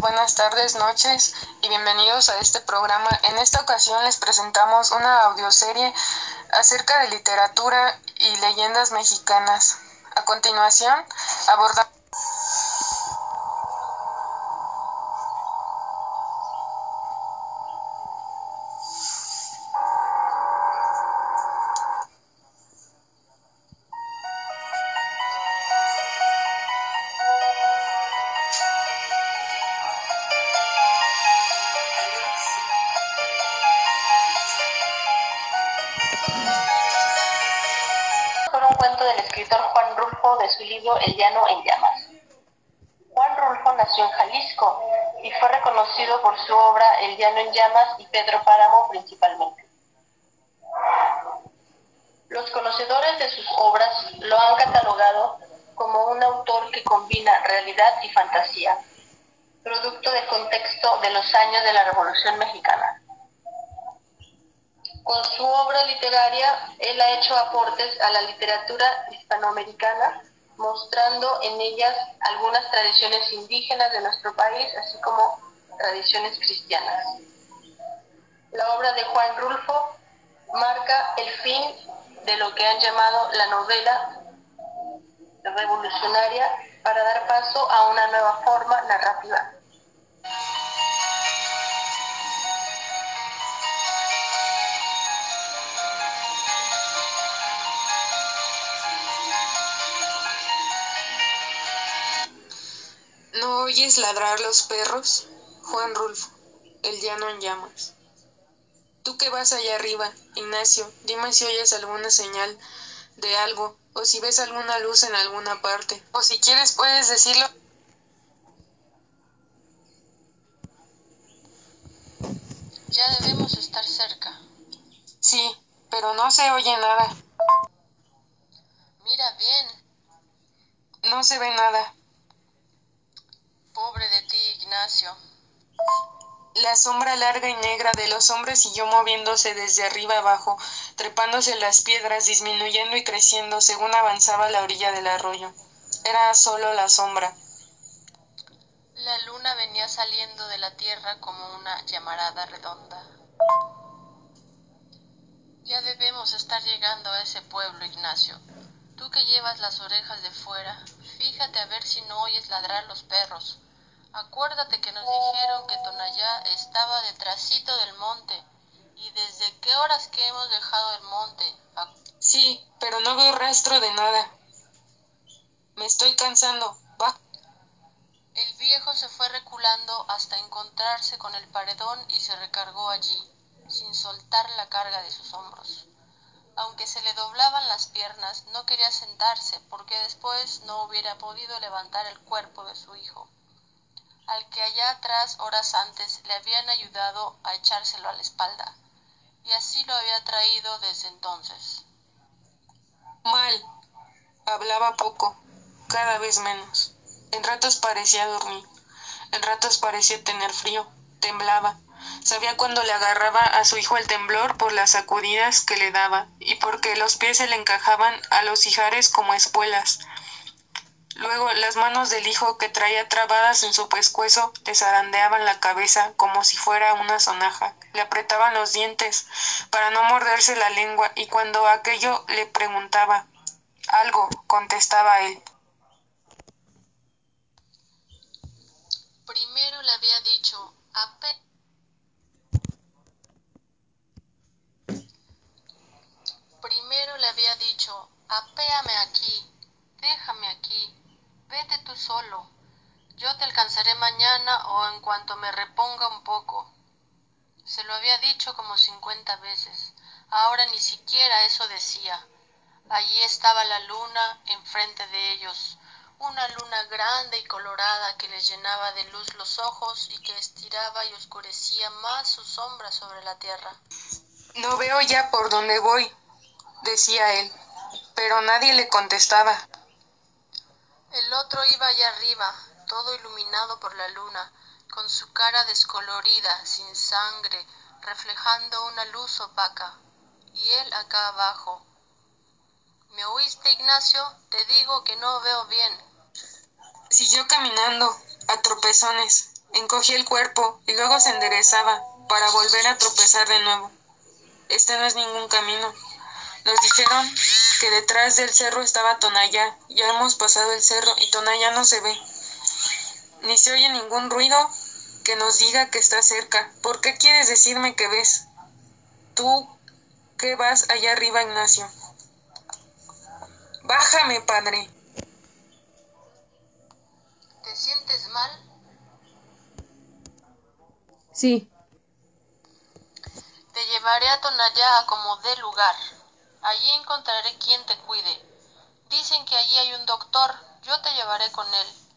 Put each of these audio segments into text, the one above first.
buenas tardes, noches y bienvenidos a este programa. En esta ocasión les presentamos una audioserie acerca de literatura y leyendas mexicanas. A continuación, abordamos su libro El llano en llamas. Juan Rulfo nació en Jalisco y fue reconocido por su obra El llano en llamas y Pedro Páramo principalmente. Los conocedores de sus obras lo han catalogado como un autor que combina realidad y fantasía, producto del contexto de los años de la Revolución Mexicana. Con su obra literaria, él ha hecho aportes a la literatura hispanoamericana mostrando en ellas algunas tradiciones indígenas de nuestro país, así como tradiciones cristianas. La obra de Juan Rulfo marca el fin de lo que han llamado la novela revolucionaria para dar paso a una nueva forma narrativa. Oyes ladrar los perros? Juan Rulfo, el llano en llamas. Tú que vas allá arriba, Ignacio, dime si oyes alguna señal de algo, o si ves alguna luz en alguna parte, o si quieres puedes decirlo. Ya debemos estar cerca. Sí, pero no se oye nada. Mira bien. No se ve nada. La sombra larga y negra de los hombres siguió moviéndose desde arriba abajo, trepándose las piedras, disminuyendo y creciendo según avanzaba la orilla del arroyo. Era solo la sombra. La luna venía saliendo de la tierra como una llamarada redonda. Ya debemos estar llegando a ese pueblo, Ignacio. Tú que llevas las orejas de fuera, fíjate a ver si no oyes ladrar los perros. Acuérdate que nos dijeron que Tonayá estaba detrásito del monte. ¿Y desde qué horas que hemos dejado el monte? Sí, pero no veo rastro de nada. Me estoy cansando. Va. El viejo se fue reculando hasta encontrarse con el paredón y se recargó allí, sin soltar la carga de sus hombros. Aunque se le doblaban las piernas, no quería sentarse porque después no hubiera podido levantar el cuerpo de su hijo al que allá atrás horas antes le habían ayudado a echárselo a la espalda, y así lo había traído desde entonces. Mal. Hablaba poco, cada vez menos. En ratos parecía dormir, en ratos parecía tener frío, temblaba. Sabía cuando le agarraba a su hijo el temblor por las sacudidas que le daba y porque los pies se le encajaban a los ijares como espuelas. Luego las manos del hijo que traía trabadas en su pescuezo le zarandeaban la cabeza como si fuera una sonaja, le apretaban los dientes para no morderse la lengua y cuando aquello le preguntaba algo, contestaba él. Primero le había dicho, ape Primero le había dicho, apéame aquí, Solo. Yo te alcanzaré mañana o en cuanto me reponga un poco. Se lo había dicho como cincuenta veces. Ahora ni siquiera eso decía. Allí estaba la luna enfrente de ellos, una luna grande y colorada que les llenaba de luz los ojos y que estiraba y oscurecía más su sombra sobre la tierra. No veo ya por dónde voy, decía él, pero nadie le contestaba. El otro iba allá arriba, todo iluminado por la luna, con su cara descolorida, sin sangre, reflejando una luz opaca. Y él acá abajo. ¿Me oíste, Ignacio? Te digo que no veo bien. Siguió caminando, a tropezones, Encogía el cuerpo y luego se enderezaba para volver a tropezar de nuevo. Este no es ningún camino. Nos dijeron que detrás del cerro estaba Tonayá. Ya hemos pasado el cerro y Tonayá no se ve. Ni se oye ningún ruido que nos diga que está cerca. ¿Por qué quieres decirme que ves? Tú, ¿qué vas allá arriba, Ignacio? Bájame, padre. ¿Te sientes mal? Sí. Te llevaré a Tonayá a como dé lugar. Allí encontraré quien te cuide. Dicen que allí hay un doctor. Yo te llevaré con él.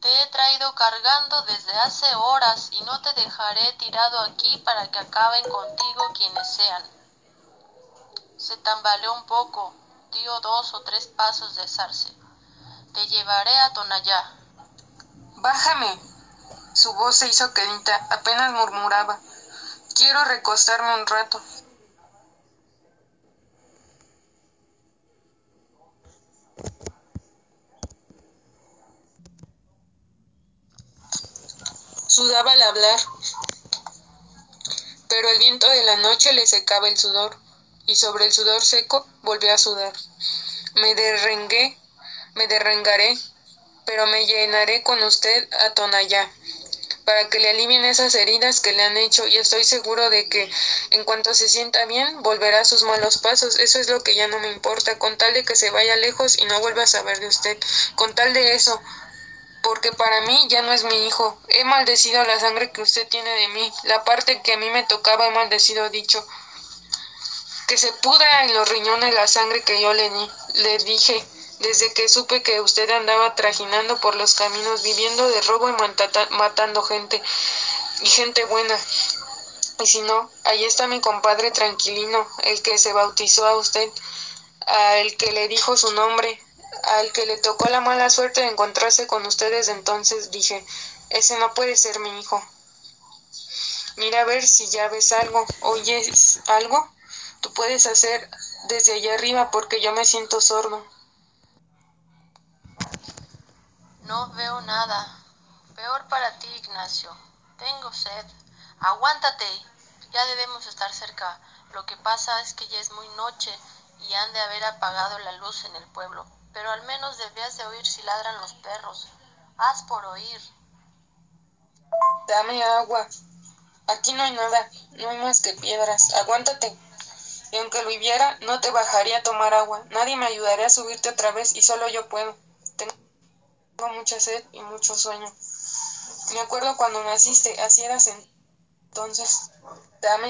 Te he traído cargando desde hace horas y no te dejaré tirado aquí para que acaben contigo quienes sean. Se tambaleó un poco, dio dos o tres pasos de zarce. Te llevaré a Tonayá. Bájame. Su voz se hizo quedita, apenas murmuraba. Quiero recostarme un rato. Sudaba al hablar, pero el viento de la noche le secaba el sudor, y sobre el sudor seco volvió a sudar. Me derrengué, me derrengaré, pero me llenaré con usted a Tonayá, para que le alivien esas heridas que le han hecho, y estoy seguro de que en cuanto se sienta bien, volverá a sus malos pasos. Eso es lo que ya no me importa, con tal de que se vaya lejos y no vuelva a saber de usted, con tal de eso, porque para mí ya no es mi hijo. He maldecido la sangre que usted tiene de mí, la parte que a mí me tocaba he maldecido dicho. Que se pudra en los riñones la sangre que yo le le dije, desde que supe que usted andaba trajinando por los caminos, viviendo de robo y matando gente, y gente buena. Y si no, ahí está mi compadre tranquilino, el que se bautizó a usted, al que le dijo su nombre, al que le tocó la mala suerte de encontrarse con ustedes entonces dije, ese no puede ser mi hijo. Mira a ver si ya ves algo, oyes algo. Tú puedes hacer desde allá arriba porque yo me siento sordo. No veo nada. Peor para ti, Ignacio. Tengo sed. Aguántate. Ya debemos estar cerca. Lo que pasa es que ya es muy noche y han de haber apagado la luz en el pueblo pero al menos debías de oír si ladran los perros. Haz por oír. Dame agua. Aquí no hay nada, no hay más que piedras. Aguántate. Y aunque lo hubiera, no te bajaría a tomar agua. Nadie me ayudaría a subirte otra vez y solo yo puedo. Tengo mucha sed y mucho sueño. Me acuerdo cuando naciste, así eras entonces. Dame.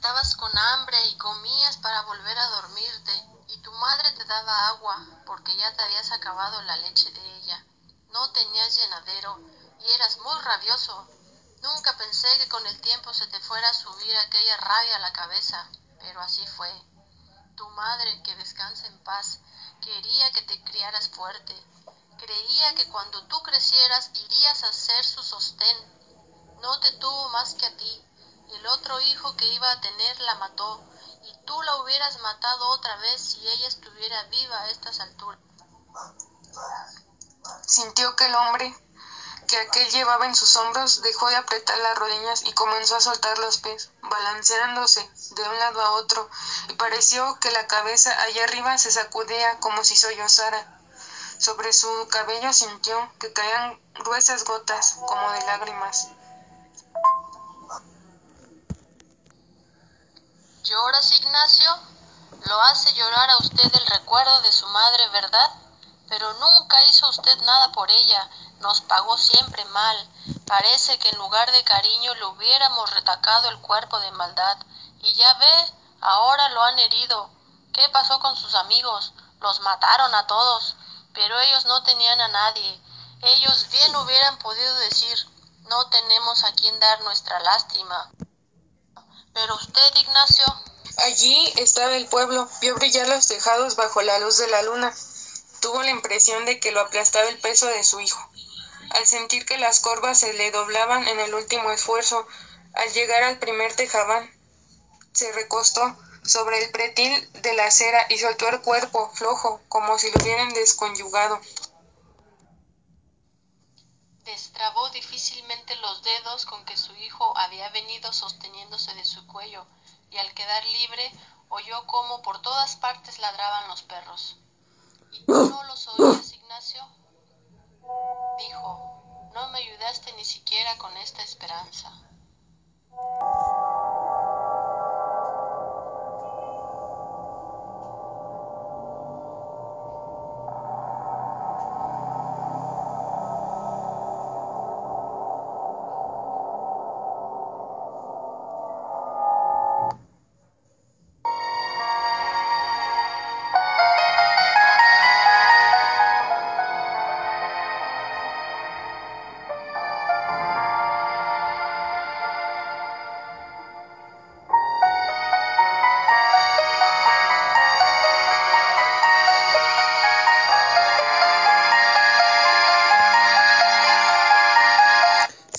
Despertabas con hambre y comías para volver a dormirte, y tu madre te daba agua, porque ya te habías acabado la leche de ella. No tenías llenadero y eras muy rabioso. Nunca pensé que con el tiempo se te fuera a subir aquella rabia a la cabeza, pero así fue. Tu madre, que descansa en paz, quería que te criaras fuerte. Creía que cuando tú crecieras irías a ser su sostén. No te tuvo más que a ti el otro hijo que iba a tener la mató, y tú la hubieras matado otra vez si ella estuviera viva a estas alturas. Sintió que el hombre que aquel llevaba en sus hombros dejó de apretar las rodillas y comenzó a soltar los pies, balanceándose de un lado a otro, y pareció que la cabeza allá arriba se sacudía como si sollozara. Sobre su cabello sintió que caían gruesas gotas como de lágrimas. ¿Lloras, Ignacio? Lo hace llorar a usted el recuerdo de su madre, ¿verdad? Pero nunca hizo usted nada por ella, nos pagó siempre mal. Parece que en lugar de cariño le hubiéramos retacado el cuerpo de maldad. Y ya ve, ahora lo han herido. ¿Qué pasó con sus amigos? Los mataron a todos. Pero ellos no tenían a nadie. Ellos bien hubieran podido decir, no tenemos a quien dar nuestra lástima. Pero usted, Ignacio. Allí estaba el pueblo, vio brillar los tejados bajo la luz de la luna. Tuvo la impresión de que lo aplastaba el peso de su hijo. Al sentir que las corvas se le doblaban en el último esfuerzo, al llegar al primer tejabán, se recostó sobre el pretil de la acera y soltó el cuerpo flojo, como si lo hubieran desconyugado. Fuertemente los dedos con que su hijo había venido sosteniéndose de su cuello, y al quedar libre oyó cómo por todas partes ladraban los perros. ¿Y tú no los oías, Ignacio? Dijo, no me ayudaste ni siquiera con esta esperanza.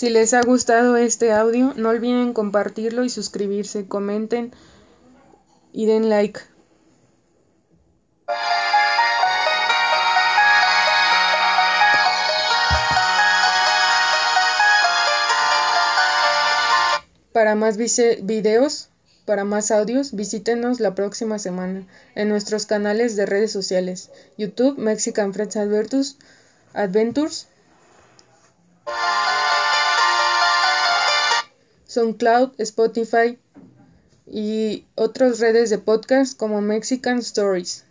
Si les ha gustado este audio, no olviden compartirlo y suscribirse, comenten y den like. Para más videos, para más audios, visítenos la próxima semana en nuestros canales de redes sociales, YouTube Mexican Friends Adventures SoundCloud, Spotify y otras redes de podcast como Mexican Stories.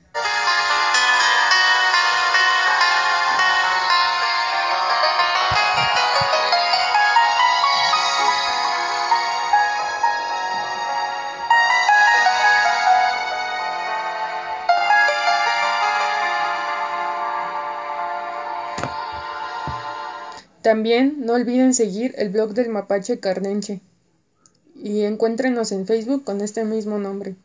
También no olviden seguir el blog del mapache cardenche y encuéntrenos en Facebook con este mismo nombre.